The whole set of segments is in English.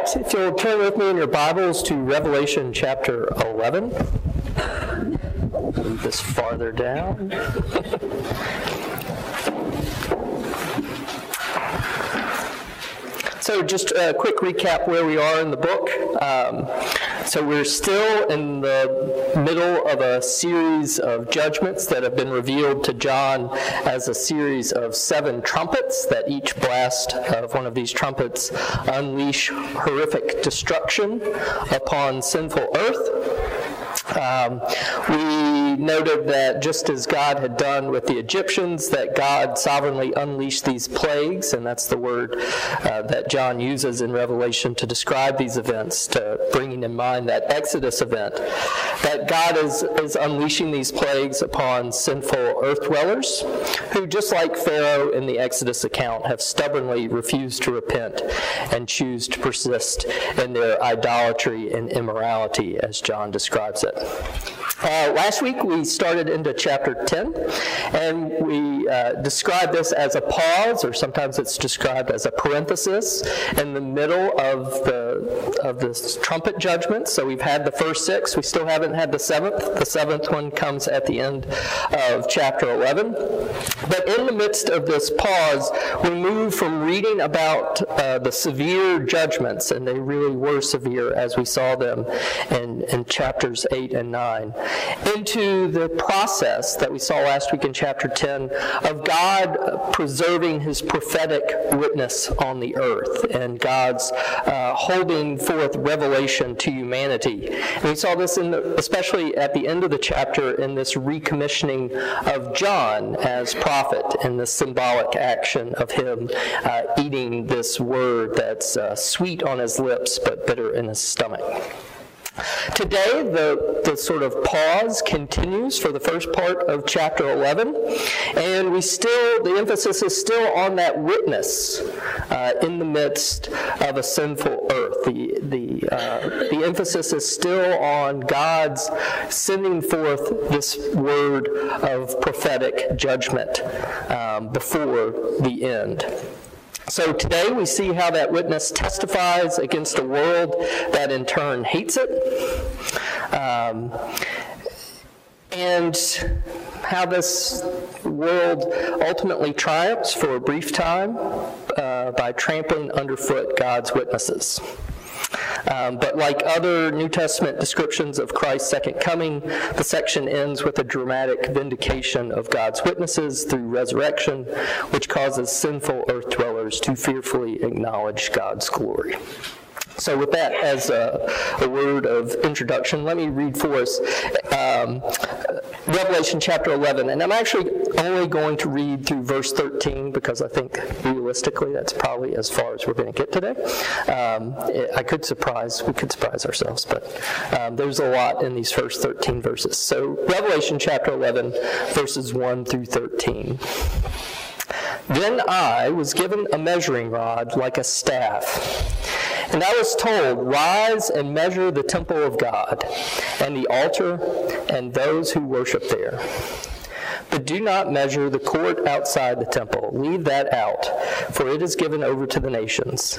right, if you'll turn with me in your Bibles to Revelation chapter 11. Move this farther down. So, just a quick recap where we are in the book. Um, so, we're still in the middle of a series of judgments that have been revealed to John as a series of seven trumpets, that each blast of one of these trumpets unleash horrific destruction upon sinful earth. Um, we noted that just as God had done with the Egyptians, that God sovereignly unleashed these plagues, and that's the word uh, that John uses in Revelation to describe these events, to bringing in mind that Exodus event, that God is, is unleashing these plagues upon sinful earth dwellers who, just like Pharaoh in the Exodus account, have stubbornly refused to repent and choose to persist in their idolatry and immorality, as John describes it. Uh, last week we started into chapter 10, and we uh, described this as a pause, or sometimes it's described as a parenthesis in the middle of the of this trumpet judgment. So we've had the first six, we still haven't had the seventh. The seventh one comes at the end of chapter 11. But in the midst of this pause, we move from reading about uh, the severe judgments, and they really were severe as we saw them in, in chapters 8 and 9 into the process that we saw last week in chapter 10 of God preserving his prophetic witness on the earth and God's uh, holding forth revelation to humanity. And we saw this in the, especially at the end of the chapter in this recommissioning of John as prophet and the symbolic action of him uh, eating this word that's uh, sweet on his lips but bitter in his stomach. Today, the, the sort of pause continues for the first part of chapter 11, and we still, the emphasis is still on that witness uh, in the midst of a sinful earth. The, the, uh, the emphasis is still on God's sending forth this word of prophetic judgment um, before the end. So today we see how that witness testifies against a world that in turn hates it. Um, and how this world ultimately triumphs for a brief time uh, by trampling underfoot God's witnesses. Um, but like other New Testament descriptions of Christ's second coming, the section ends with a dramatic vindication of God's witnesses through resurrection, which causes sinful earth dwellers to fearfully acknowledge God's glory. So, with that as a, a, word of introduction, let me read for us um, Revelation chapter 11. And I'm actually only going to read through verse 13 because I think realistically that's probably as far as we're going to get today. Um, I could surprise, we could surprise ourselves, but um, there's a lot in these first 13 verses. So, Revelation chapter 11, verses 1 through 13. Then I was given a measuring rod like a staff. And I was told, Rise and measure the temple of God, and the altar, and those who worship there. But do not measure the court outside the temple. Leave that out, for it is given over to the nations.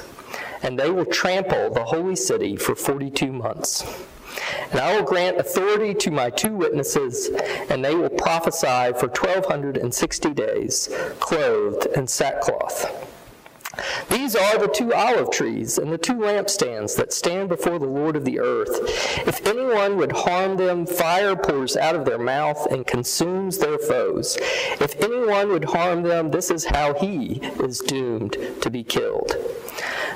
And they will trample the holy city for 42 months. And I will grant authority to my two witnesses, and they will prophesy for 1260 days, clothed in sackcloth. These are the two olive trees and the two lampstands that stand before the Lord of the earth. If anyone would harm them, fire pours out of their mouth and consumes their foes. If anyone would harm them, this is how he is doomed to be killed.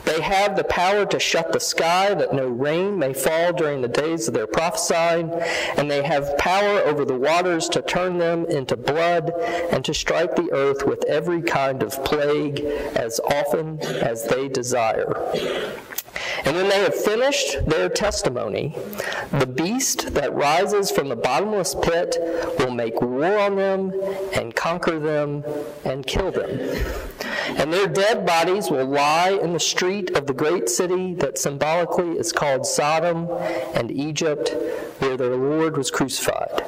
They have the power to shut the sky that no rain may fall during the days of their prophesying, and they have power over the waters to turn them into blood and to strike the earth with every kind of plague as often as they desire. And when they have finished their testimony, the beast that rises from the bottomless pit will make war on them and conquer them and kill them. And their dead bodies will lie in the street of the great city that symbolically is called Sodom and Egypt, where their Lord was crucified.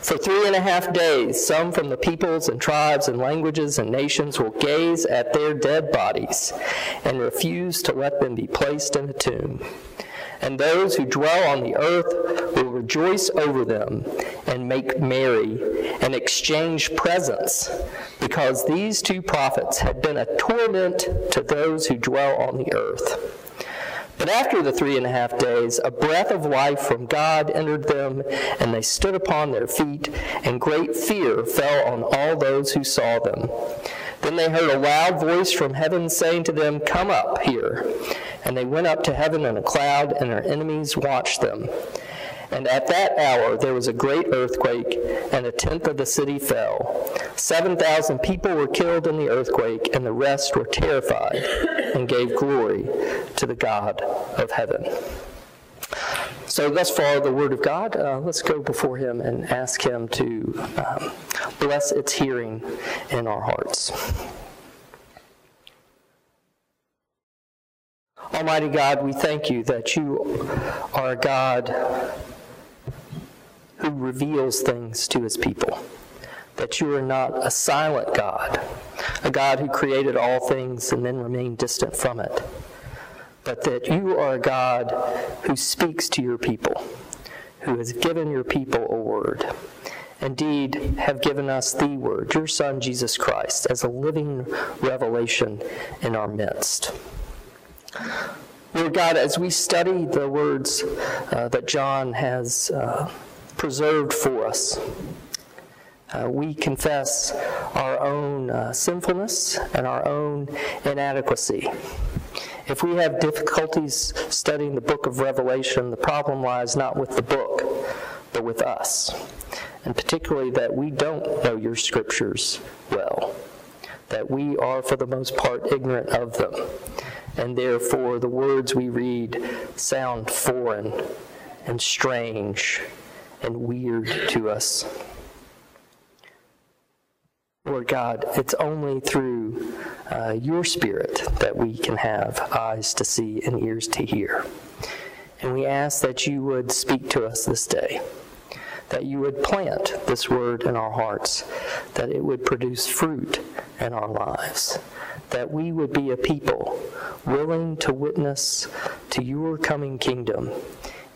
For three and a half days, some from the peoples and tribes and languages and nations will gaze at their dead bodies and refuse to let them be placed in a tomb. And those who dwell on the earth will rejoice over them and make merry and exchange presents, because these two prophets had been a torment to those who dwell on the earth. But after the three and a half days, a breath of life from God entered them, and they stood upon their feet, and great fear fell on all those who saw them. Then they heard a loud voice from heaven saying to them, Come up here. And they went up to heaven in a cloud, and their enemies watched them. And at that hour there was a great earthquake, and a tenth of the city fell. Seven thousand people were killed in the earthquake, and the rest were terrified and gave glory to the God of heaven. So, thus far, the Word of God. Uh, let's go before Him and ask Him to um, bless its hearing in our hearts. Almighty God, we thank you that you are a God who reveals things to his people. That you are not a silent God, a God who created all things and then remained distant from it, but that you are a God who speaks to your people, who has given your people a word. Indeed, have given us the word, your Son Jesus Christ, as a living revelation in our midst. Lord God, as we study the words uh, that John has uh, preserved for us. Uh, we confess our own uh, sinfulness and our own inadequacy. If we have difficulties studying the book of Revelation, the problem lies not with the book, but with us. And particularly that we don't know your scriptures well, that we are, for the most part, ignorant of them. And therefore, the words we read sound foreign and strange and weird to us. Lord God, it's only through uh, your Spirit that we can have eyes to see and ears to hear. And we ask that you would speak to us this day, that you would plant this word in our hearts, that it would produce fruit in our lives, that we would be a people willing to witness to your coming kingdom,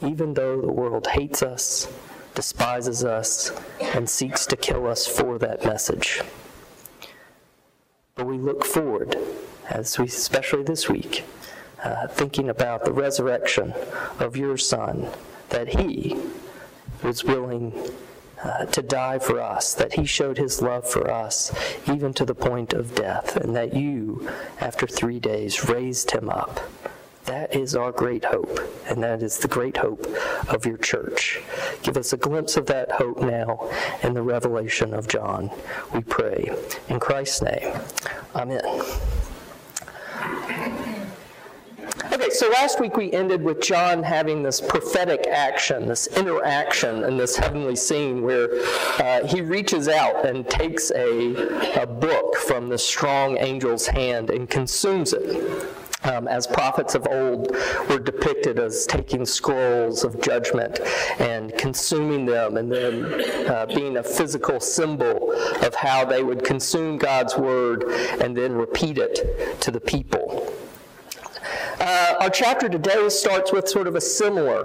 even though the world hates us despises us, and seeks to kill us for that message. But we look forward, as we, especially this week, uh, thinking about the resurrection of your Son, that He was willing uh, to die for us, that He showed His love for us, even to the point of death, and that you, after three days, raised Him up that is our great hope, and that is the great hope of your church. Give us a glimpse of that hope now in the revelation of John, we pray. In Christ's name, amen. Okay, so last week we ended with John having this prophetic action, this interaction in this heavenly scene where uh, he reaches out and takes a, a book from the strong angel's hand and consumes it um, as prophets of old were depicted as taking scrolls of judgment and consuming them, and then uh, being a physical symbol of how they would consume God's word and then repeat it to the people. Uh, our chapter today starts with sort of a similar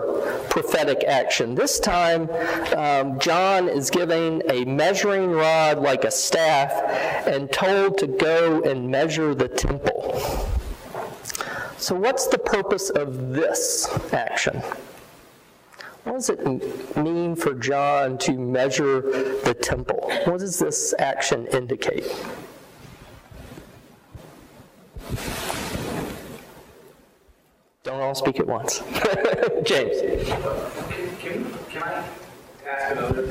prophetic action. This time, um, John is giving a measuring rod like a staff and told to go and measure the temple. So, what's the purpose of this action? What does it mean for John to measure the temple? What does this action indicate? Don't all speak at once. James. Can, can I ask another?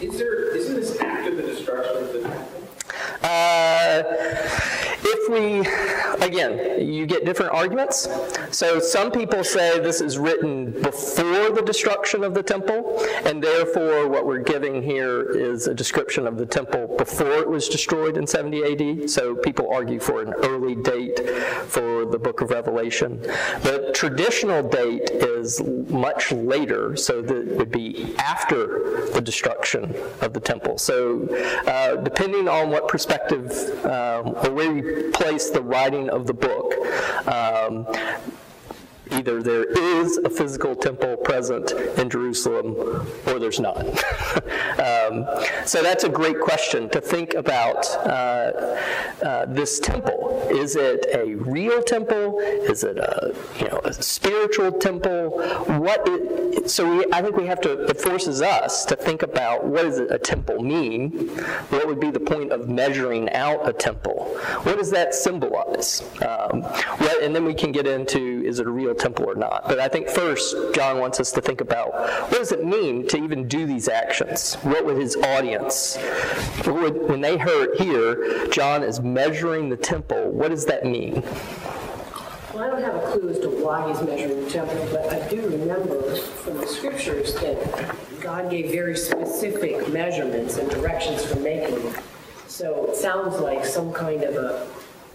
Is there, isn't this after the destruction of the temple? Uh, if we, again, you get different arguments. So some people say this is written before the destruction of the temple, and therefore what we're giving here is a description of the temple before it was destroyed in 70 AD. So people argue for an early date for the book of Revelation. The traditional date is much later, so that it would be after the destruction of the temple. So uh, depending on what perspective um, or where you place the writing of the book, um, either there is a physical temple present in Jerusalem or there's not. um, so that's a great question to think about uh, uh, this temple. Is it a real temple? Is it a you know a spiritual temple? What? It, so we, I think we have to. It forces us to think about what does a temple mean? What would be the point of measuring out a temple? What does that symbolize? Um, what, and then we can get into is it a real temple or not. But I think first, John wants us to think about what does it mean to even do these actions? What would his audience, would, when they heard here, John is measuring the temple, what does that mean? Well, I don't have a clue as to why he's measuring the temple, but I do remember from the scriptures that God gave very specific measurements and directions for making it. So it sounds like some kind of a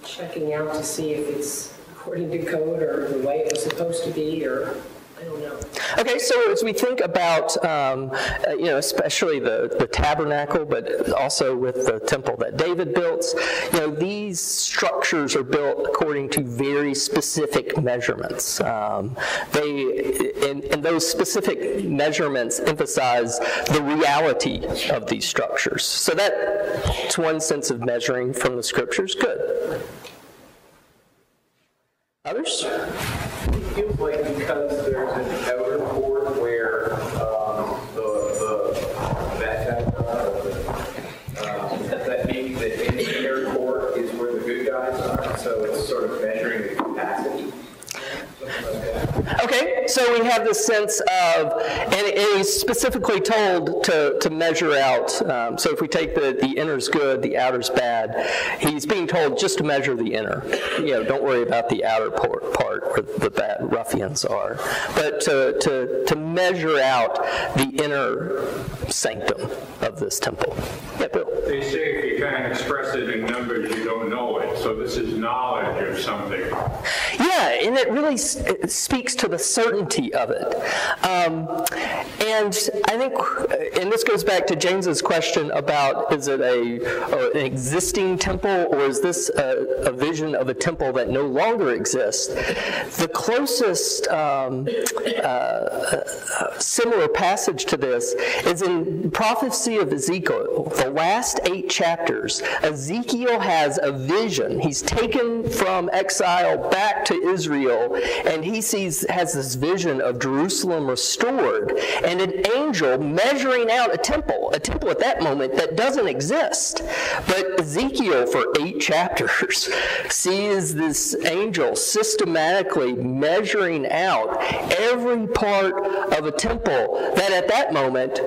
checking out to see if it's according to code or the way it was supposed to be, or I don't know. Okay, so as we think about, um, uh, you know, especially the, the tabernacle, but also with the temple that David built, you know, these structures are built according to very specific measurements. Um, they, and, and those specific measurements emphasize the reality of these structures. So that's one sense of measuring from the scriptures. Good. Others? It feels like because there's an outer so we have this sense of, and and he's specifically told to, to measure out. Um, so if we take the, the inner's good, the outer's bad, he's being told just to measure the inner. You know, don't worry about the outer part, part where the bad ruffians are. But to, to, to measure out the inner sanctum of this temple. Yeah, Bill. They say if you can't express it in numbers, you don't know it. So this is knowledge of something. Yeah, and it really it speaks to the certainty of it. Um, and I think, and this goes back to James's question about is it a an existing temple or is this a, a vision of a temple that no longer exists? The closest um, uh, similar passage to this is in prophecy of Ezekiel, the last eight chapters. Ezekiel has a vision. He's taken from exile back to Israel, and he sees has this vision of Jerusalem restored, and an angel measuring out a temple, a temple at that moment that doesn't exist. But Ezekiel, for eight chapters, sees this angel systematically measuring out every part of a temple that at that moment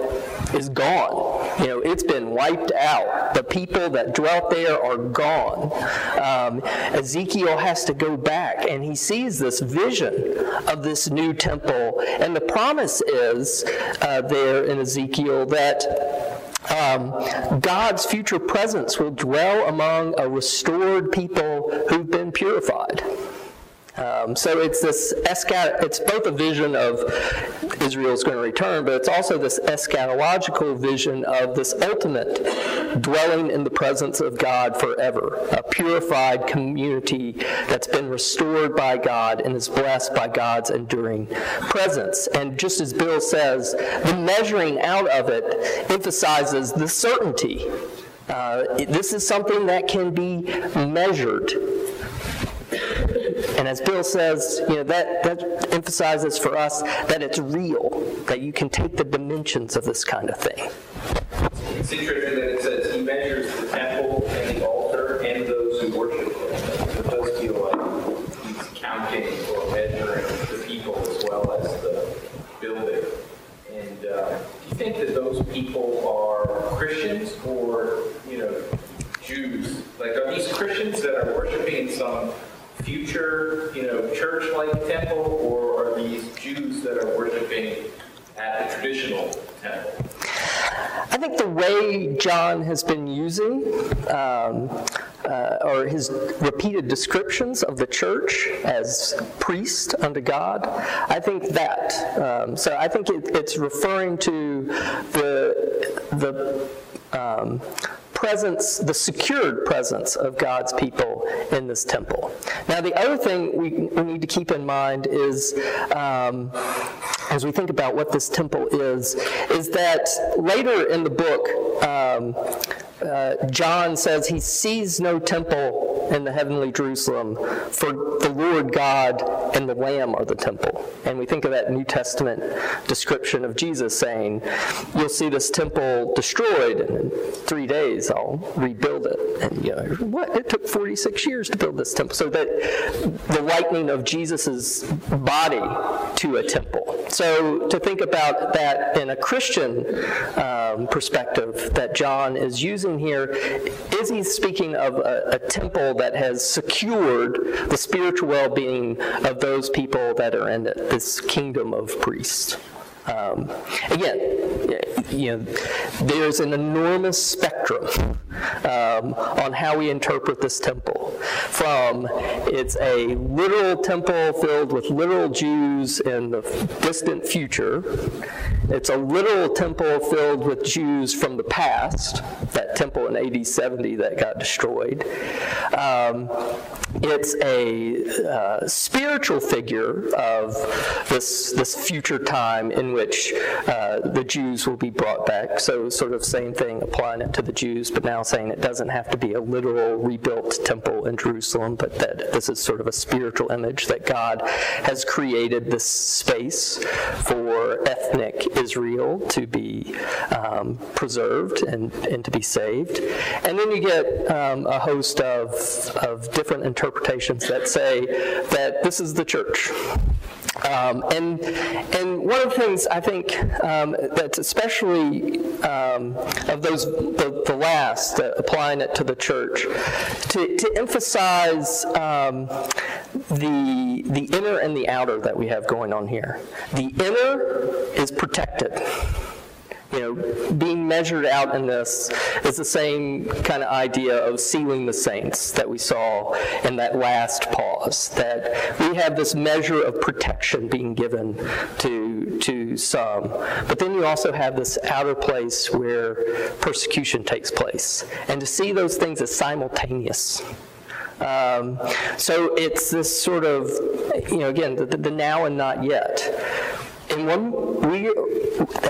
is gone. You know, it's been wiped out. The people that dwelt there are gone. Um, Ezekiel has to go back and he sees this vision of this new temple. And the promise is uh, there in Ezekiel that um, God's future presence will dwell among a restored people who've been purified. Um, so it's this escat. It's both a vision of Israel's going to return, but it's also this eschatological vision of this ultimate dwelling in the presence of God forever, a purified community that's been restored by God and is blessed by God's enduring presence. And just as Bill says, the measuring out of it emphasizes the certainty. Uh, this is something that can be measured. And as Bill says, you know, that, that emphasizes for us that it's real, that you can take the dimensions of this kind of thing. It's interesting that it says he measures the temple and the altar and those who worship there. It does feel like he's counting or measuring the people as well as the building. And uh, do you think that those people are Christians or, you know, Jews? Like, are these Christians that are worshiping in some future, you know, church-like temple, or are these Jews that are worshiping at the traditional temple? I think the way John has been using, um, uh, or his repeated descriptions of the church as priest unto God, I think that. Um, so I think it, it's referring to the the um, presence, the secured presence of God's people in this temple. Now, the other thing we, need to keep in mind is, um, as we think about what this temple is, is that later in the book, um, uh, John says he sees no temple in the heavenly Jerusalem, for the Lord God and the Lamb are the temple. And we think of that New Testament description of Jesus saying, You'll see this temple destroyed, and in three days I'll rebuild it. And you know, what? It took 46 years to build this temple. So that the likening of Jesus' body to a temple. So to think about that in a Christian um, perspective that John is using here, is he speaking of a, a temple that has secured the spiritual well-being of those people that are in this kingdom of priests? Um, again, you know, there's an enormous spectrum um, on how we interpret this temple. From it's a literal temple filled with literal Jews in the distant future, it's a literal temple filled with Jews from the past, that temple in AD 70 that got destroyed. Um, it's a uh, spiritual figure of this, this future time in which uh, the Jews will be brought back. So, sort of same thing, applying it to the Jews, but now saying it doesn't have to be a literal rebuilt temple in Jerusalem, but that this is sort of a spiritual image that God has created this space for ethnic Israel to be um, preserved and, and to be saved. And then you get um, a host of, of different interpretations that say that this is the church. Um, and and one of the things I think um, that's especially um, of those the, the last uh, applying it to the church to, to emphasize um, the the inner and the outer that we have going on here. The inner is protected you know, being measured out in this is the same kind of idea of sealing the saints that we saw in that last pause. That we have this measure of protection being given to to some, but then you also have this outer place where persecution takes place, and to see those things as simultaneous. Um, so it's this sort of, you know, again, the, the now and not yet. And when we,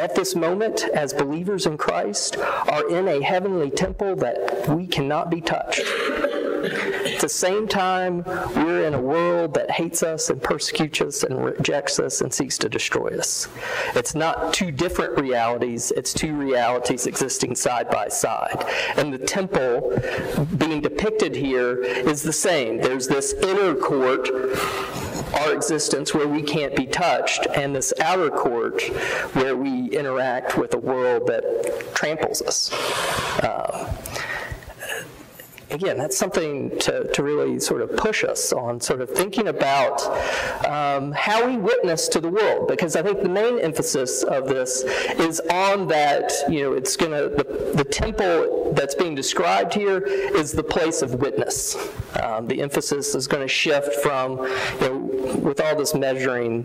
at this moment, as believers in Christ, are in a heavenly temple that we cannot be touched. At the same time, we're in a world that hates us and persecutes us and rejects us and seeks to destroy us. It's not two different realities, it's two realities existing side by side. And the temple being depicted here is the same. There's this inner court our existence where we can't be touched, and this outer court where we interact with a world that tramples us. Uh, again, that's something to, to really sort of push us on sort of thinking about um, how we witness to the world. Because I think the main emphasis of this is on that, you know, it's going to, the, the temple that's being described here is the place of witness. Um, the emphasis is going to shift from, you know, with all this measuring,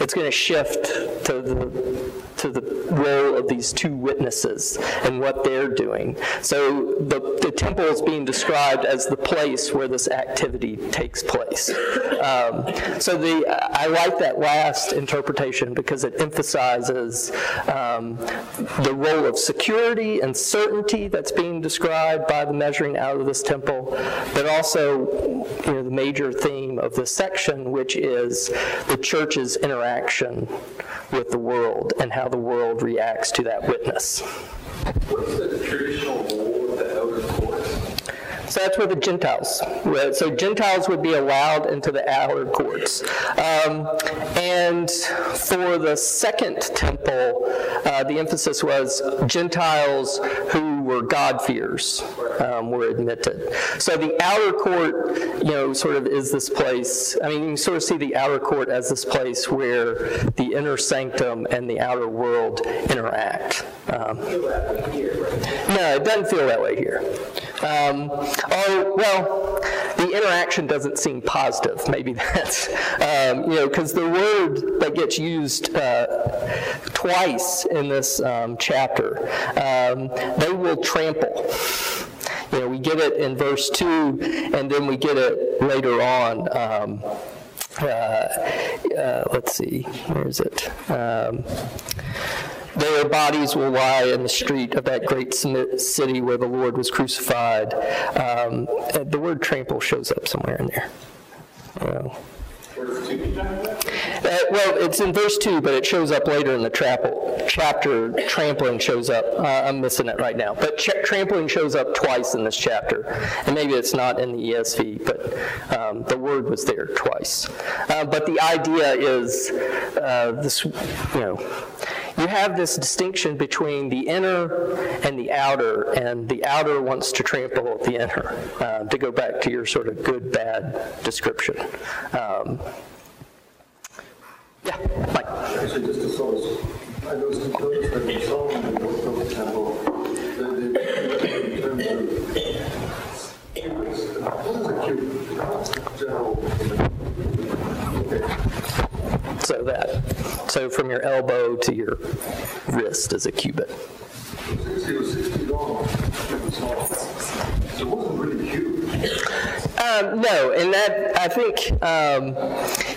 it's going to shift to the to the role of these two witnesses and what they're doing. So the, the temple is being described as the place where this activity takes place. Um, so the I like that last interpretation because it emphasizes um, the role of security and certainty that's being described by the measuring out of this temple, but also you know, the major theme of this section, which is the church's interaction with the world and how the world reacts to that witness. What's the traditional role of the outer court? So that's where the Gentiles. So Gentiles would be allowed into the outer courts. Um, and for the second temple, uh, the emphasis was Gentiles who were God-fearers. um, were admitted. So the outer court, you know, sort of is this place, I mean, you sort of see the outer court as this place where the inner sanctum and the outer world interact. Um, no, it doesn't feel that way here. Um, or, well, the interaction doesn't seem positive. Maybe that's, um, you know, because the word that gets used uh, twice in this um, chapter, um, they will trample. You know, we get it in verse 2, and then we get it later on. Um, uh, uh, let's see, where is it? Their bodies will lie in the street of that great city where the Lord was crucified. Um, the word trample shows up somewhere in there. Uh, well, it's in verse 2, but it shows up later in the trapple, chapter. Trampling shows up. Uh, I'm missing it right now. But trampling shows up twice in this chapter. And maybe it's not in the ESV, but um, the word was there twice. Uh, but the idea is uh, this, you know, you have this distinction between the inner and the outer, and the outer wants to trample the inner, uh, to go back to your sort of good bad description. Um, yeah, Mike. Actually, just I noticed in the temple. So that, so from your elbow to your wrist is a cubit. It was 60 long. It was. So it wasn't really huge. Um, no, and that I think um,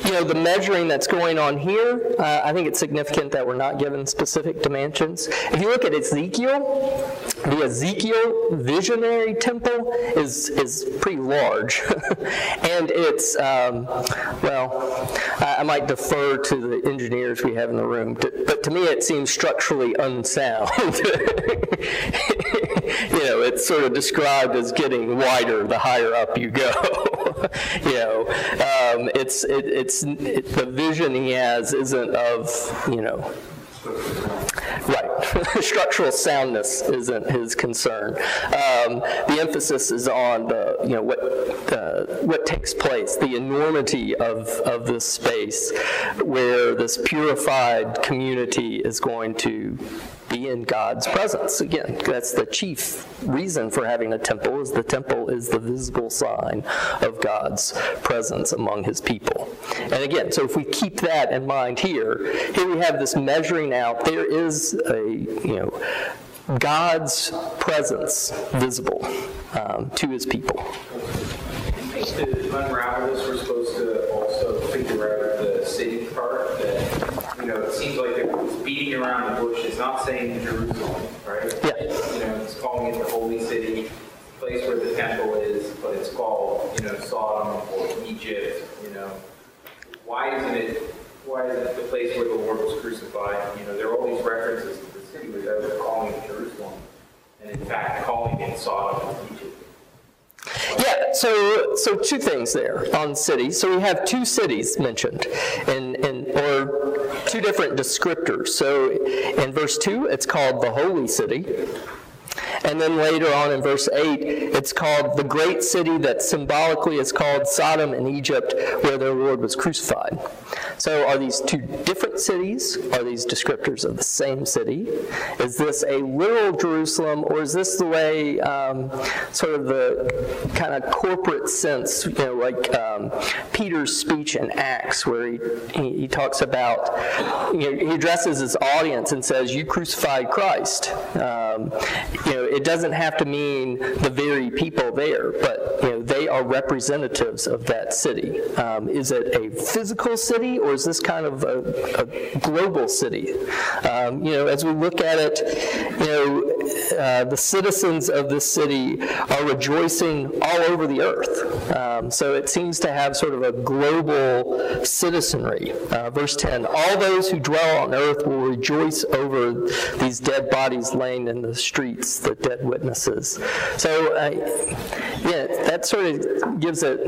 you know the measuring that's going on here. Uh, I think it's significant that we're not given specific dimensions. If you look at Ezekiel, the Ezekiel visionary temple is is pretty large, and it's um, well, I, I, might defer to the engineers we have in the room, to, but to me it seems structurally unsound. you know, it's sort of described as getting wider the higher up you go. you know, um, it's it, it's it, the vision he has isn't of you know Right. Structural soundness isn't his concern. Um, the emphasis is on the, you know, what, what takes place, the enormity of, of this space where this purified community is going to be in God's presence. Again, that's the chief reason for having a temple is the temple is the visible sign of God's presence among his people. And again, so if we keep that in mind here, here we have this measuring out. There is a, you know, God's presence visible um, to his people. To unravel this, we're supposed to also figure out the city part that, you know, it seems like it's beating around the bush. It's not saying Jerusalem, right? Yeah. You know, it's calling it the holy city, place where the temple is, but it's called, you know, Sodom or Egypt, you know. Why isn't it, why is it the place where the Lord was crucified? You know, there are all these references to the city without calling it Jerusalem, and in fact calling it Sodom and Egypt. Yeah, so so two things there on cities. So we have two cities mentioned, in, in, or two different descriptors. So in verse 2, it's called the holy city. And then later on in verse 8, it's called the great city that symbolically is called Sodom in Egypt, where their Lord was crucified. So are these two different cities? Are these descriptors of the same city? Is this a literal Jerusalem, or is this the way, um, sort of the kind of corporate sense, you know, like um, Peter's speech in Acts, where he, he, he talks about, you know, he addresses his audience and says, You crucified Christ. Um, you know, it doesn't have to mean the very people there, but you know, they are representatives of that city. Um, is it a physical city, or is this kind of a, a global city? Um, you know, as we look at it, you know, uh, the citizens of this city are rejoicing all over the earth. Um, so it seems to have sort of a global citizenry. Uh, verse 10 All those who dwell on earth will rejoice over these dead bodies laying in the streets, the dead witnesses. So, uh, Yeah, that sort of gives it,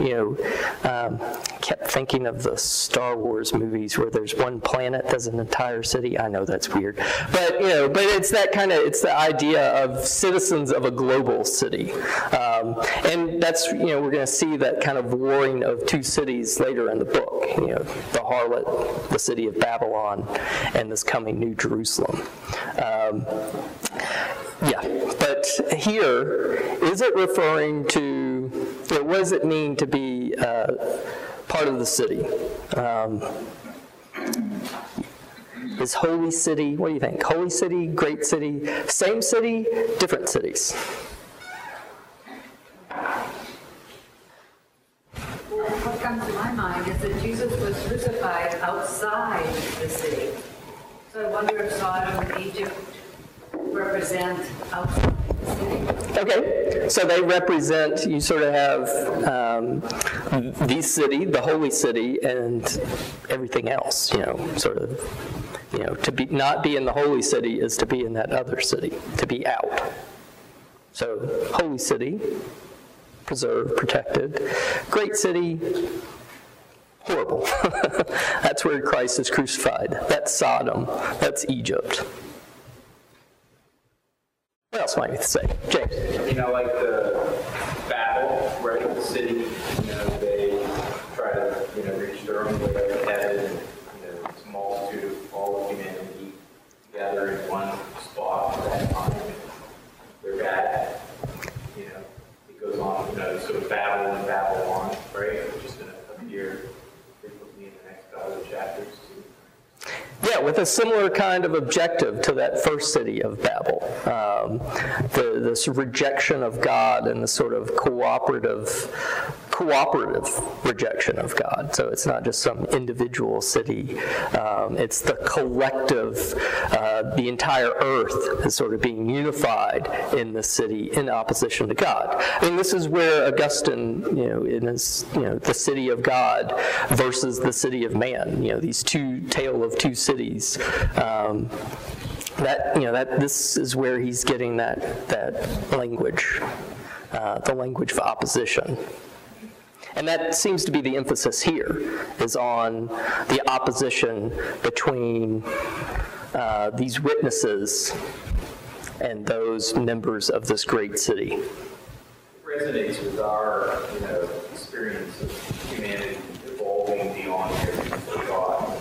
you know, um, kept thinking of the Star Wars movies where there's one planet that's an entire city. I know that's weird, but you know, but it's that kind of it's the idea of citizens of a global city, um, and that's you know we're going to see that kind of warring of two cities later in the book. You know, the harlot, the city of Babylon, and this coming New Jerusalem. Um, yeah, but here, is it referring to, you know, what does it mean to be uh, part of the city? Um, is Holy City, what do you think? Holy City, Great City, same city, different cities? What comes to my mind is that Jesus was crucified outside the city. So I wonder if Sodom and Egypt represent outside. Okay, so they represent, you sort of have um, the city, the holy city, and everything else, you know, sort of, you know, to be, not be in the holy city is to be in that other city, to be out. So, holy city, preserved, protected. Great city, horrible. That's where Christ is crucified. That's Sodom. That's Egypt. What else might you say? James? You know, like the Babel, right, the city, you know, they try to, you know, reach their own way of heaven, and, you know, it's multitude of all of humanity gather in one spot at that time. They're bad, you know, it goes on, you know, sort of Babel and Babylon, right, which is going to appear frequently in the next couple of chapters. Yeah, with a similar kind of objective to that first city of Babel. Um, the, this rejection of God and the sort of cooperative, cooperative rejection of God. So it's not just some individual city, um, it's the collective, uh, the entire earth is sort of being unified in the city in opposition to God. I mean, this is where Augustine, you know, in his, you know, the city of God versus the city of man, you know, these two, tale of two cities. Um, that you know that this is where he's getting that that language, uh, the language of opposition. And that seems to be the emphasis here, is on the opposition between uh, these witnesses and those members of this great city. resonates with our, you know, experience of humanity evolving beyond God.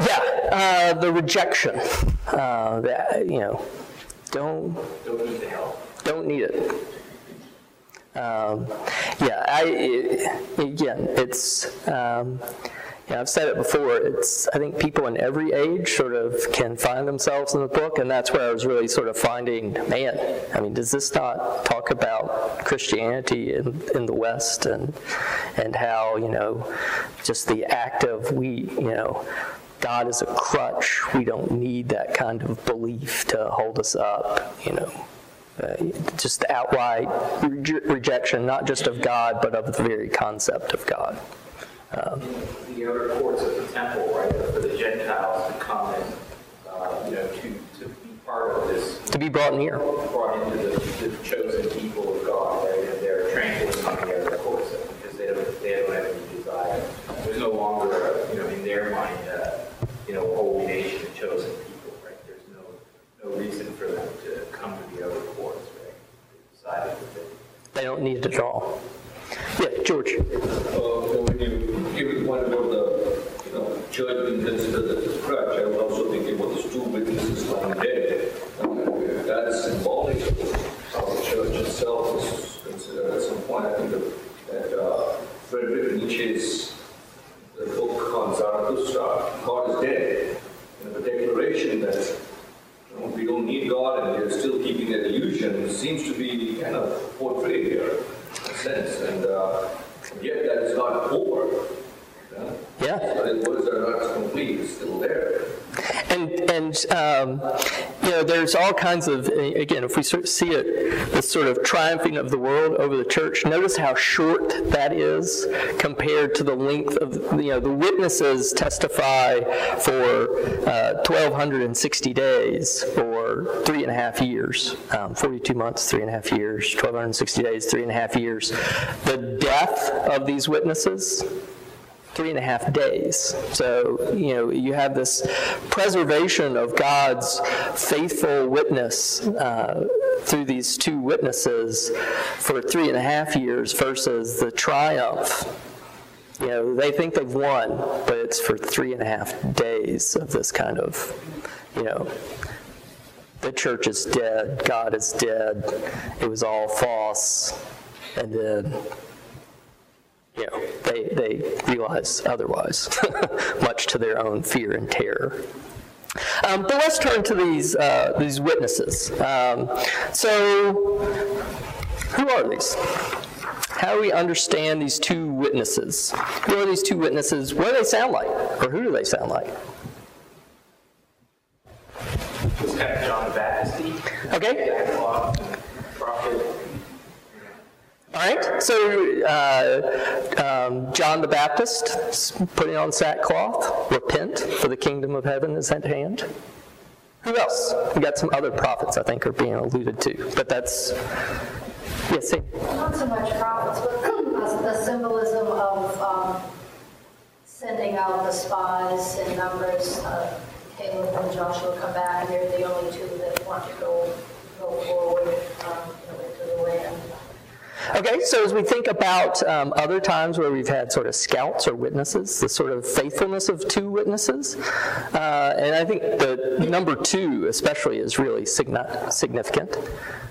Yeah, uh, the rejection. Uh, that, you know, don't Don't need the help. don't need it. Um, yeah, I again, it's um, yeah, I've said it before. It's I think people in every age sort of can find themselves in the book, and that's where I was really sort of finding, man. I mean, does this not talk about Christianity in, in the West and and how you know just the act of we you know. God is a crutch. We don't need that kind of belief to hold us up, you know just outright reje- rejection, not just of God, but of the very concept of God. The outer courts of the temple, right, for the Gentiles to come and, uh, you know, to, to be part of this, To be brought near. brought into the, the chosen people of God, right, and they're tranquil on the outer courts because they don't, they don't have any desire. There's no longer, a, you know, in their mind, uh, you know, a holy nation, a chosen people, right? There's no, no reason for them to come to the outer courts, right? They decided that they They don't need it at all. Yeah, George. Uh, when you give it one about the, you know, church being considered as a crutch, I was also thinking about the two witnesses found dead. Uh, That's symbolic of how the church itself was considered at some point. I think that- that uh, Friedrich Nietzsche's the book on Zarathustra, God is dead. And the declaration that you know, we don't need God and we're still keeping that illusion seems to be kind of portrayed here, in a sense. And uh, yet that is not over. Yeah? Yeah. The words are not complete, it's still there. And, and um, you know, there's all kinds of, again, if we see it, this sort of triumphing of the world over the church, notice how short that is compared to the length of, you know, the witnesses testify for uh, 1,260 days or three and a half years, um, 42 months, three and a half years, 1,260 days, three and a half years. The death of these witnesses, three and a half days. So, you know, you have this preservation of God's faithful witness uh, through these two witnesses for three and a half years versus the triumph. You know, they think they've won, but it's for three and a half days of this kind of, you know, the church is dead, God is dead, it was all false, and then you know, they, they realize otherwise, much to their own fear and terror. Um, but let's turn to these, uh, these witnesses. Um, so, who are these? How do we understand these two witnesses? Who are these two witnesses? What do they sound like? Or who do they sound like? It's kind of John the Baptist. Okay? All right, so uh, um, John the Baptist putting on sackcloth, repent, for the kingdom of heaven is at hand. Who else? We got some other prophets I think are being alluded to, but that's yes. see. Not so much prophets, but the symbolism of um, sending out the spies in Numbers. Uh, Caleb and Joshua come back, and they're the only two that want to go go forward um, you know, into the land. Okay, so as we think about um, other times where we've had sort of scouts or witnesses, the sort of faithfulness of two witnesses, uh, and I think the number two especially is really signi- significant.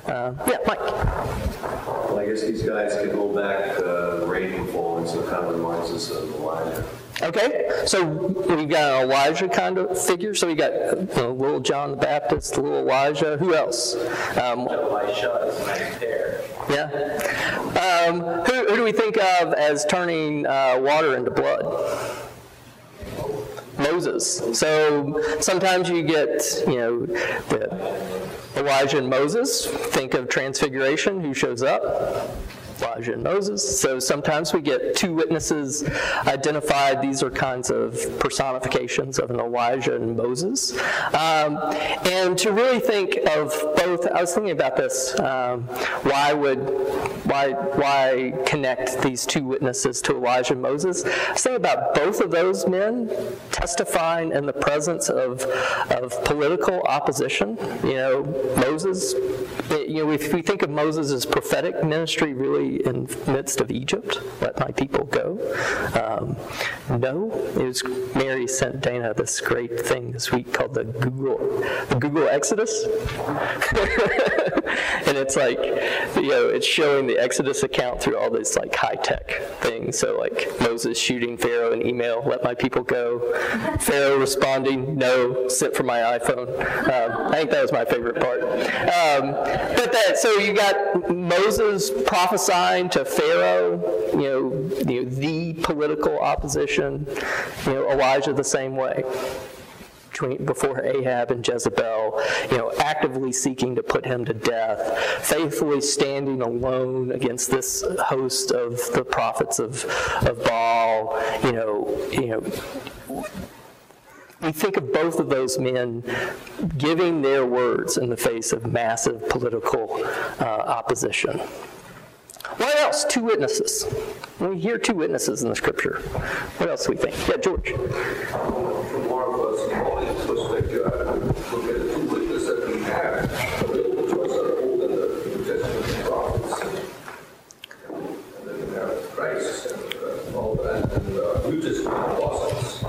Uh, yeah, Mike. Well, I guess these guys can hold back the rain from falling, so it kind of reminds us of Elijah. Okay, so we've got an Elijah kind of figure. So we got you know, little John the Baptist, little Elijah. Who else? Um, yeah. Um, who, who do we think of as turning uh, water into blood? Moses. So sometimes you get, you know, the Elijah and Moses. Think of Transfiguration. Who shows up? Elijah and Moses. So sometimes we get two witnesses identified. These are kinds of personifications of an Elijah and Moses. Um, and to really think of both, I was thinking about this. Um, why would why why connect these two witnesses to Elijah and Moses? Thinking about both of those men testifying in the presence of of political opposition. You know, Moses. You know, if we think of Moses' prophetic ministry, really in the midst of Egypt, let my people go. Um, no, it was Mary sent Dana this great thing this week called the Google the Google Exodus, and it's like you know it's showing the Exodus account through all these like high tech things. So like Moses shooting Pharaoh an email, let my people go. Pharaoh responding, no, sit for my iPhone. Um, I think that was my favorite part. Um, but that so you got Moses prophesying to Pharaoh, you know, you know, the political opposition. You know, Elijah the same way between- before Ahab and Jezebel, you know, actively seeking to put him to death, faithfully standing alone against this host of the prophets of, of Baal, you know, you know, we think of both of those men giving their words in the face of massive political uh, opposition. What else? Two witnesses. We hear two witnesses in the scripture. What else do we think? Yeah, George. From more of a symbolic perspective, I would look at the two witnesses that we have available to us are Old and the New Testament prophets. And then we have Christ and uh, all that, and uh, New Testament apostles.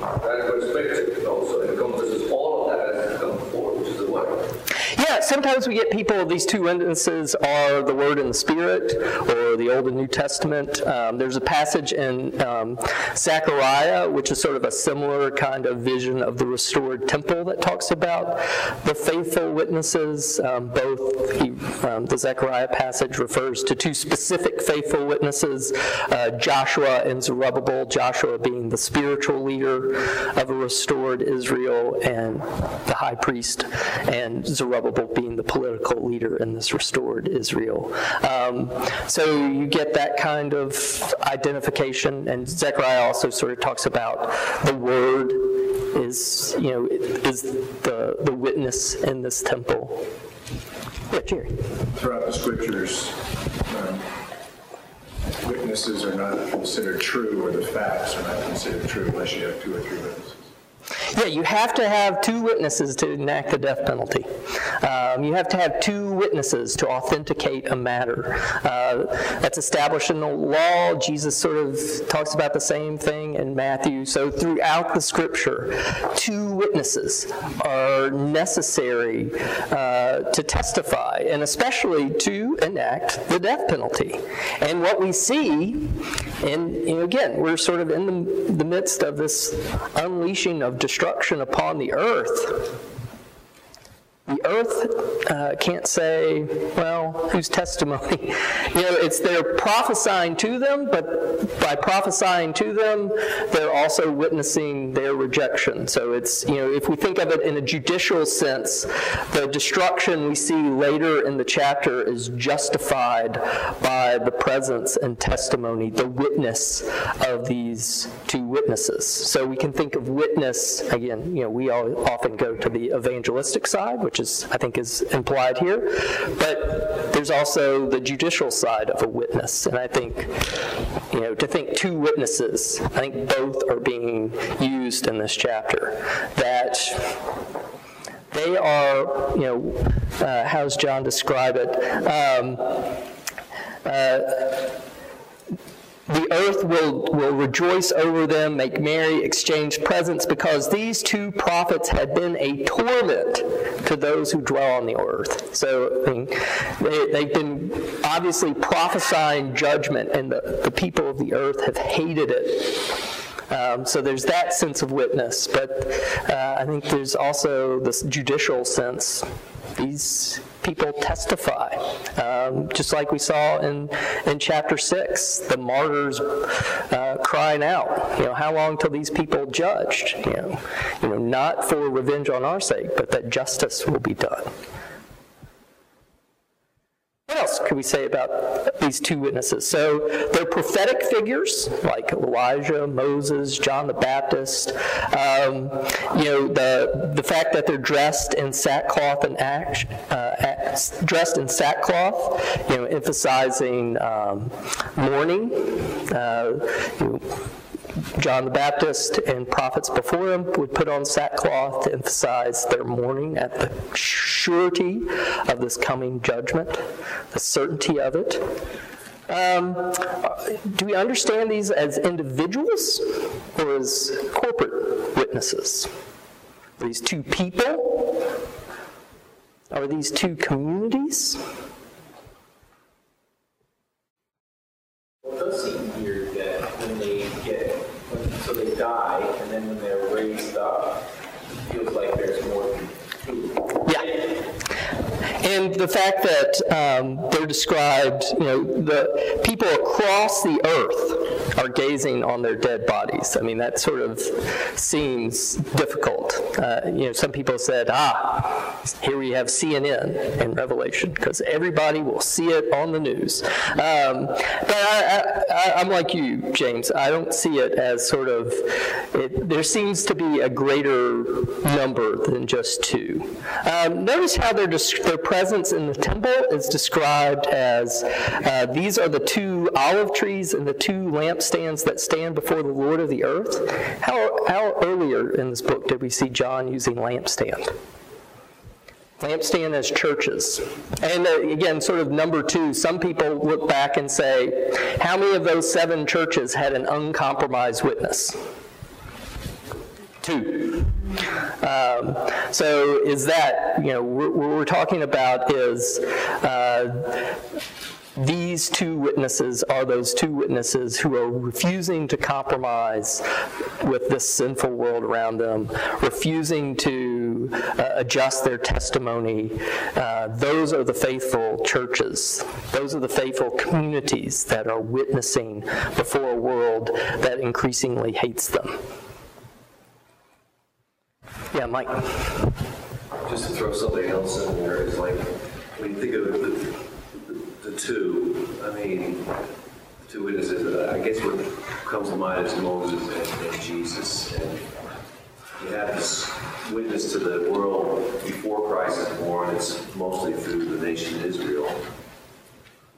That perspective also encompasses all of that as it comes forward, which is the word. Yeah, sometimes we get people, these two instances are the Word and the Spirit, or the Old and New Testament. Um, there's a passage in um, Zechariah, which is sort of a similar kind of vision of the restored temple that talks about the faithful witnesses. Um, both he, um, the Zechariah passage refers to two specific faithful witnesses, uh, Joshua and Zerubbabel, Joshua being the spiritual leader of a restored Israel and the high priest, and Zerubbabel being the political leader in this restored Israel. Um, so you get that kind of identification, and Zechariah also sort of talks about the word is, you know, is the, the witness in this temple. Yeah, Jerry. Throughout the scriptures, um, witnesses are not considered true, or the facts are not considered true unless you have two or three witnesses. Yeah, you have to have two witnesses to enact the death penalty. Um, you have to have two witnesses to authenticate a matter. Uh, that's established in the law. Jesus sort of talks about the same thing in Matthew. So throughout the scripture, two witnesses are necessary uh, to testify, and especially to enact the death penalty. And what we see, and you know, again, we're sort of in the, the midst of this unleashing of destruction upon the earth, the earth uh, can't say, well, whose testimony? you know, it's they're prophesying to them, but by prophesying to them, they're also witnessing their rejection. So it's, you know, if we think of it in a judicial sense, the destruction we see later in the chapter is justified by the presence and testimony, the witness of these two witnesses. So we can think of witness, again, you know, we all often go to the evangelistic side, which is, I think, is implied here. But there's also the judicial side of a witness. And I think, you know, to think two witnesses, I think both are being used in this chapter. That they are, you know, uh, how does John describe it? Um, uh, the earth will, will rejoice over them, make merry, exchange presents, because these two prophets had been a torment to those who dwell on the earth. So, I mean, they, they've been obviously prophesying judgment, and the, the people of the earth have hated it. Um, so there's that sense of witness, but uh, I think there's also this judicial sense. These people testify, um, just like we saw in, in chapter 6, the martyrs uh, crying out, you know, how long till these people judged? You know, you know, not for revenge on our sake, but that justice will be done. Else could we say about these two witnesses? So they're prophetic figures like Elijah, Moses, John the Baptist. Um, you know, the the fact that they're dressed in sackcloth and uh, dressed in sackcloth, you know, emphasizing um, mourning. Uh, you know, John the Baptist and prophets before him would put on sackcloth to emphasize their mourning at the surety of this coming judgment, the certainty of it. Um, do we understand these as individuals or as corporate witnesses? Are these two people? Are these two communities it does seem weird that when they get, when, so die, and then when they're raised up, it feels like there's more two. Yeah. And the fact that um, they're described, you know, the people across the earth are gazing on their dead bodies. I mean, that sort of seems difficult. Uh, you know, some people said, ah, here we have CNN in Revelation, because everybody will see it on the news. Um, but I, I'm like you, James. I don't see it as sort of, it, there seems to be a greater number than just two. Um, notice how their, their presence in the temple is described as uh, these are the two olive trees and the two lampstands that stand before the Lord of the earth. How, how earlier in this book did we see John using lampstand? Lampstand as churches. And uh, again, sort of number two, some people look back and say, how many of those seven churches had an uncompromised witness? Two. Um, so is that, you know, what we're talking about is uh, these two witnesses are those two witnesses who are refusing to compromise with this sinful world around them, refusing to uh, adjust their testimony. Uh, those are the faithful churches. Those are the faithful communities that are witnessing before a world that increasingly hates them. Yeah, Mike. Just to throw something else in there, is like, when you think of the, two, I mean, the two witnesses, uh, I guess what comes to mind is Moses and, and Jesus. And you have this witness to the world before Christ is born, it's mostly through the nation of Israel.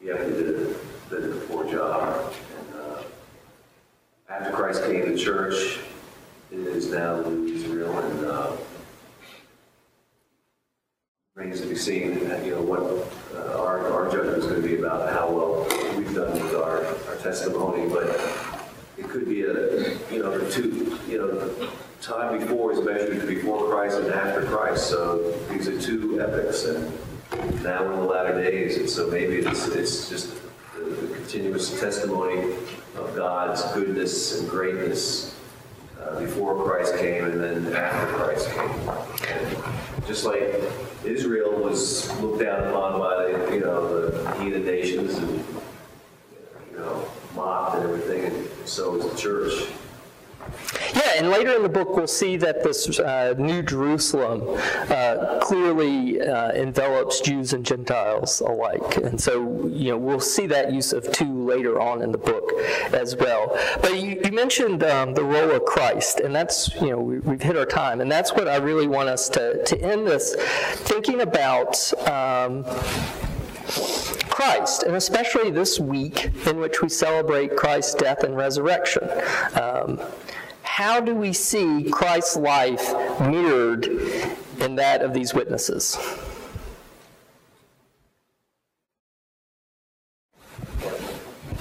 You have to do a poor job. And, uh, after Christ came to church, it is now Israel, and uh, remains to be seen, you know, what uh, our, our judgment is going to be about how well we've done with our, our testimony, but it could be a, you know, the two, you know, time before is measured before Christ and after Christ, so these are two epics, and now in the latter days, and so maybe it's, it's just the, the continuous testimony of God's goodness and greatness uh, before Christ came and then after Christ came. Just like Israel was looked down upon by the, you know, the heathen nations and, you know, mocked and everything, and so is the church. And later in the book, we'll see that this uh, New Jerusalem uh, clearly uh, envelops Jews and Gentiles alike. And so, you know, we'll see that use of two later on in the book as well. But you, you mentioned um, the role of Christ, and that's, you know, we, have hit our time. And that's what I really want us to, to end this thinking about. Um, Christ, and especially this week in which we celebrate Christ's death and resurrection. Um, how do we see Christ's life mirrored in that of these witnesses?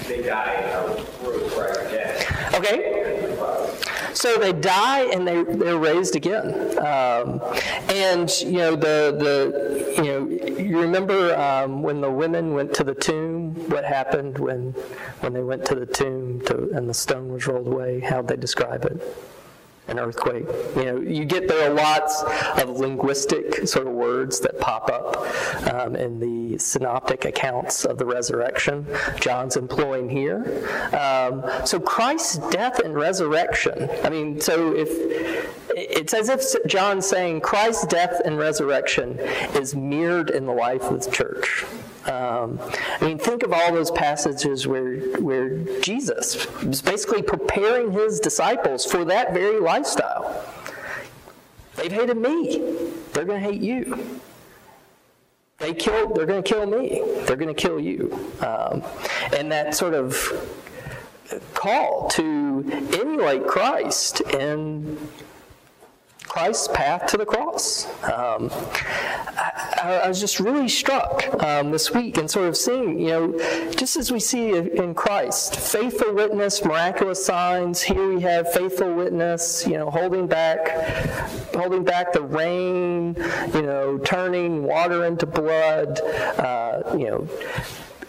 They die of Christ again. Okay. So they die and they, they're raised again. Um, and, you know, the, the, you know, you remember um, when the women went to the tomb, what happened when, when they went to the tomb to, and the stone was rolled away? How'd they describe it? An earthquake. You know, you get there are lots of linguistic sort of words that pop up um, in the synoptic accounts of the resurrection. John's employing here. Um, so Christ's death and resurrection. I mean, so if it's as if John's saying Christ's death and resurrection is mirrored in the life of the church. Um, I mean, think of all those passages where, where Jesus was basically preparing his disciples for that very lifestyle. They've hated me, they're going to hate you. They killed, they're going to kill me, they're going to kill you. Um, and that sort of call to emulate Christ and Christ's path to the cross. Um, I, I, was just really struck um, this week and sort of seeing, you know, just as we see in Christ, faithful witness, miraculous signs. Here we have faithful witness, you know, holding back, holding back the rain, you know, turning water into blood, uh, you know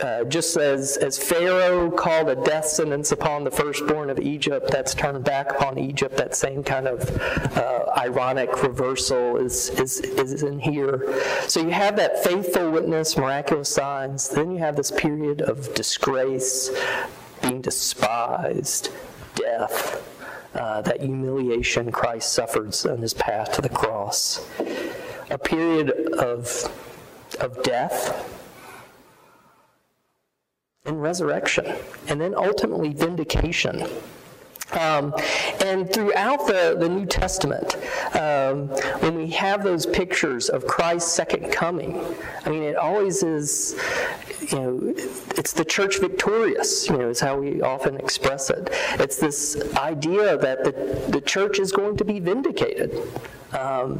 uh, just as, as Pharaoh called a death sentence upon the firstborn of Egypt, that's turned back upon Egypt. That same kind of uh, ironic reversal is, is, is in here. So you have that faithful witness, miraculous signs. Then you have this period of disgrace, being despised, death. Uh, that humiliation Christ suffers on his path to the cross. A period of, of death, and resurrection, and then ultimately vindication. Um, and throughout the, the New Testament, um, when we have those pictures of Christ's second coming, I mean, it always is, you know, it's the church victorious, you know, is how we often express it. It's this idea that the, the church is going to be vindicated. Um,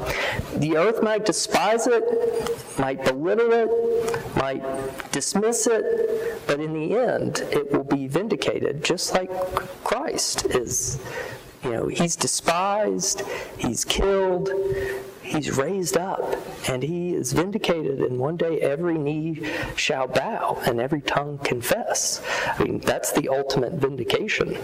the earth might despise it, might belittle it, might dismiss it, but in the end, it will be vindicated, just like Christ is You know, he's despised, he's killed, he's raised up, and he is vindicated, and one day every knee shall bow and every tongue confess. I mean, that's the ultimate vindication.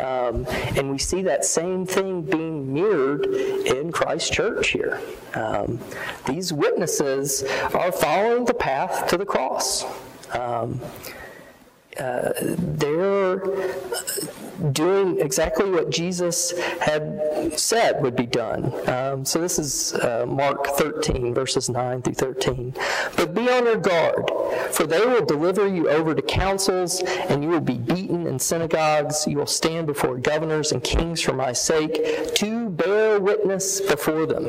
Um, and we see that same thing being mirrored in Christ's church here. Um, these witnesses are following the path to the cross. Um, they're doing exactly what Jesus had said would be done. Um, so this is uh, Mark 13, verses 9 through 13. But be on your guard, for they will deliver you over to councils, and you will be beaten in synagogues. You will stand before governors and kings for my sake to bear witness before them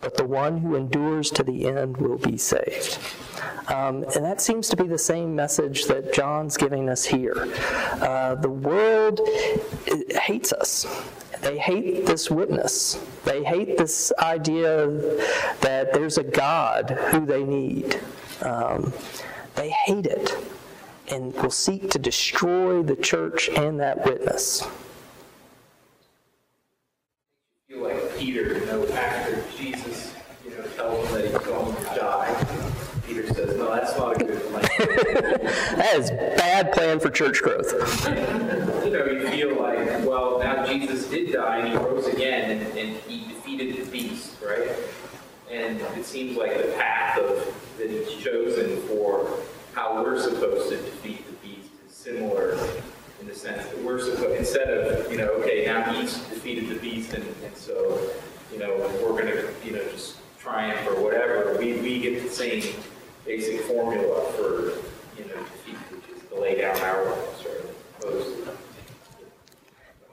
but the one who endures to the end will be saved. Um, and that seems to be the same message that John's giving us here. Uh, the world hates us. They hate this witness. They hate this idea that there's a God who they need. Um, they hate it and will seek to destroy the church and that witness. Feel like Peter, you know, after Jesus, you know, tells him that he's going to die, Peter says, no, that's not a good plan. that is bad plan for church growth. you know, you feel like, well, now Jesus did die and he rose again and, and he defeated the beast, right? And it seems like the path of that he's chosen for how we're supposed to defeat the beast is similar in the sense that we're supposed, instead of, you know, okay, now he's defeated the beast, and, and so, you know, we're going to, you know, just triumph or whatever, we, we get the same basic formula for, you know, defeat, which is to lay down our lives, right? Opposed to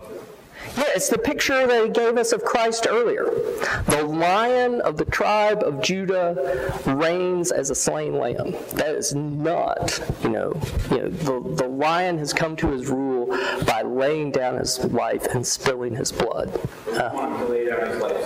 yeah, it's the picture he gave us of Christ earlier. The lion of the tribe of Judah reigns as a slain lamb. That is not, you know, you know the, the lion has come to his rule by laying down his life and spilling his blood. Uh,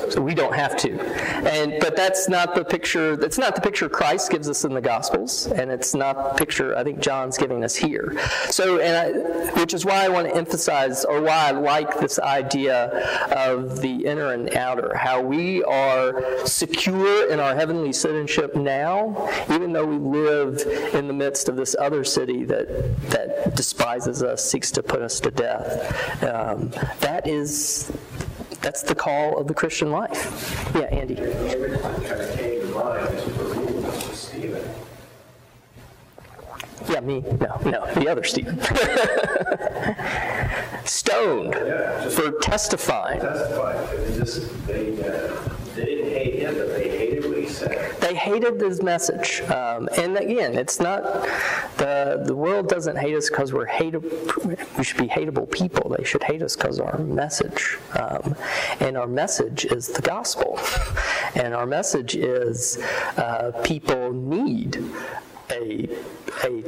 so we don't have to. And but that's not the picture that's not the picture Christ gives us in the Gospels, and it's not the picture I think John's giving us here. So and I, which is why I want to emphasize or why I like this idea of the inner and outer, how we are secure in our heavenly citizenship now, even though we live in the midst of this other city that, that despises us, seeks to put us to death. Um, that is, that's the call of the Christian life. Yeah, Andy. Yeah, me. No, no, the other Stephen. Stoned for testifying. Testified, they just, they, uh, they didn't hate him, but they They hated this message. Um, and again, it's not, the, the world doesn't hate us because we're hateable, we should be hateable people. They should hate us because our message. Um, and our message is the gospel. And our message is uh, people need a, a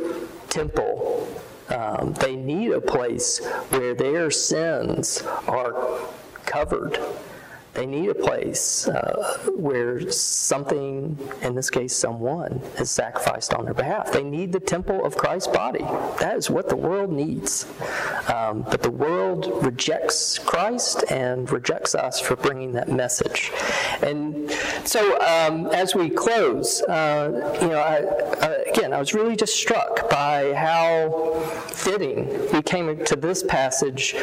temple. Um, they need a place where their sins are covered. They need a place uh, where something, in this case, someone, is sacrificed on their behalf. They need the temple of Christ's body. That is what the world needs. Um, but the world rejects Christ and rejects us for bringing that message. And so, um, as we close, uh, you know, I, again, I was really just struck by how fitting we came to this passage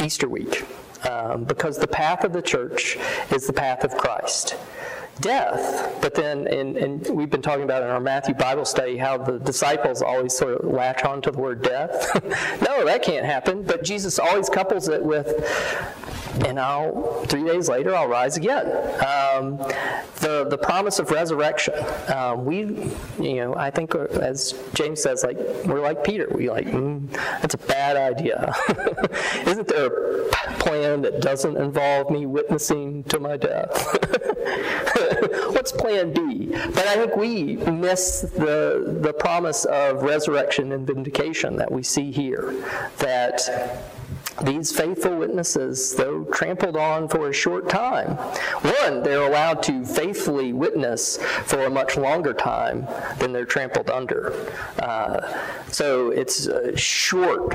Easter week um, because the path of the church is the path of Christ. Death, but then, and, and we've been talking about in our Matthew Bible study how the disciples always sort of latch on to the word death. no, that can't happen, but Jesus always couples it with and I'll three days later I'll rise again. Um, the the promise of resurrection. Um, we, you know, I think uh, as James says, like we're like Peter. We like mm, that's a bad idea. Isn't there a plan that doesn't involve me witnessing to my death? What's Plan B? But I think we miss the the promise of resurrection and vindication that we see here. That these faithful witnesses, though trampled on for a short time, one, they're allowed to faithfully witness for a much longer time than they're trampled under. Uh, so it's uh, short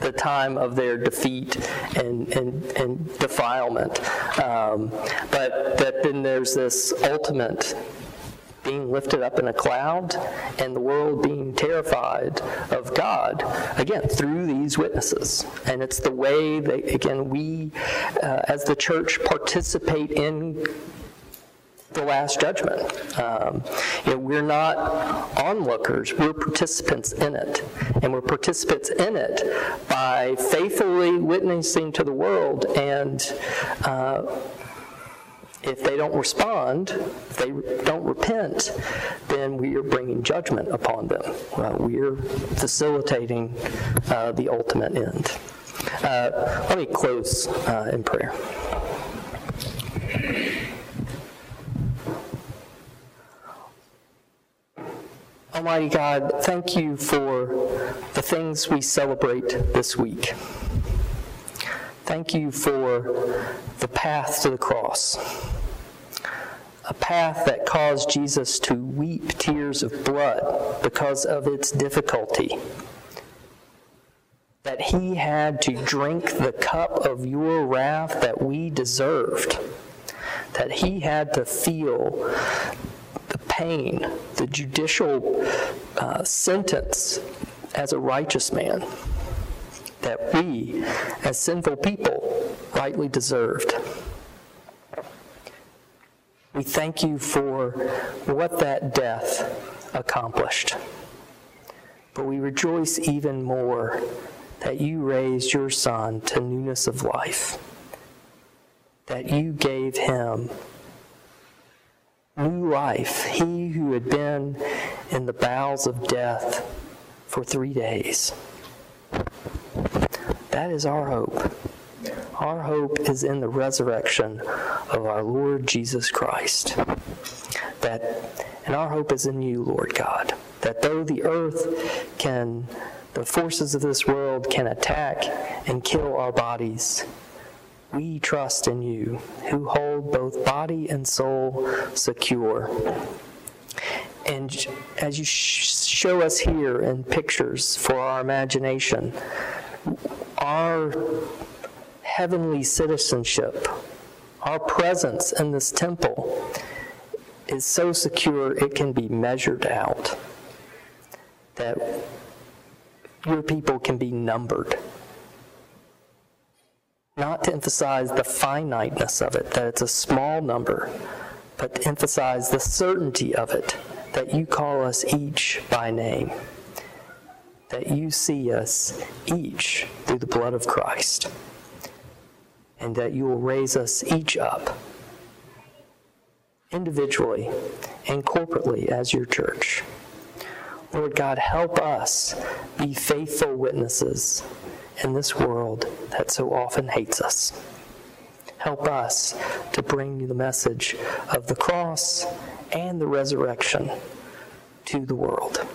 the time of their defeat and, and, and defilement. Um, but that then there's this ultimate being lifted up in a cloud and the world being terrified of God, again, through these witnesses. And it's the way that, again, we uh, as the church participate in the last judgment. Um, you know, we're not onlookers, we're participants in it. And we're participants in it by faithfully witnessing to the world and uh, if they don't respond, if they don't repent, then we are bringing judgment upon them. Uh, we are facilitating uh, the ultimate end. Uh, let me close uh, in prayer. Almighty God, thank you for the things we celebrate this week. Thank you for the path to the cross, a path that caused Jesus to weep tears of blood because of its difficulty. That he had to drink the cup of your wrath that we deserved. That he had to feel the pain, the judicial uh, sentence as a righteous man that we, as sinful people, rightly deserved. We thank you for what that death accomplished. But we rejoice even more that you raised your Son to newness of life, that you gave him new life, he who had been in the bowels of death for three days. That is our hope. Our hope is in the resurrection of our Lord Jesus Christ. That and our hope is in you, Lord God. That though the earth can the forces of this world can attack and kill our bodies, we trust in you, who hold both body and soul secure. And as you show us here in pictures for our imagination, our heavenly citizenship, our presence in this temple is so secure it can be measured out. That your people can be numbered. Not to emphasize the finiteness of it, that it's a small number, but to emphasize the certainty of it, that you call us each by name that you see us each through the blood of Christ, and that you will raise us each up individually and corporately as your church. Lord God, help us be faithful witnesses in this world that so often hates us. Help us to bring you the message of the cross and the resurrection to the world.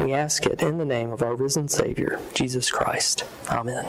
We ask it in the name of our risen Savior, Jesus Christ. Amen.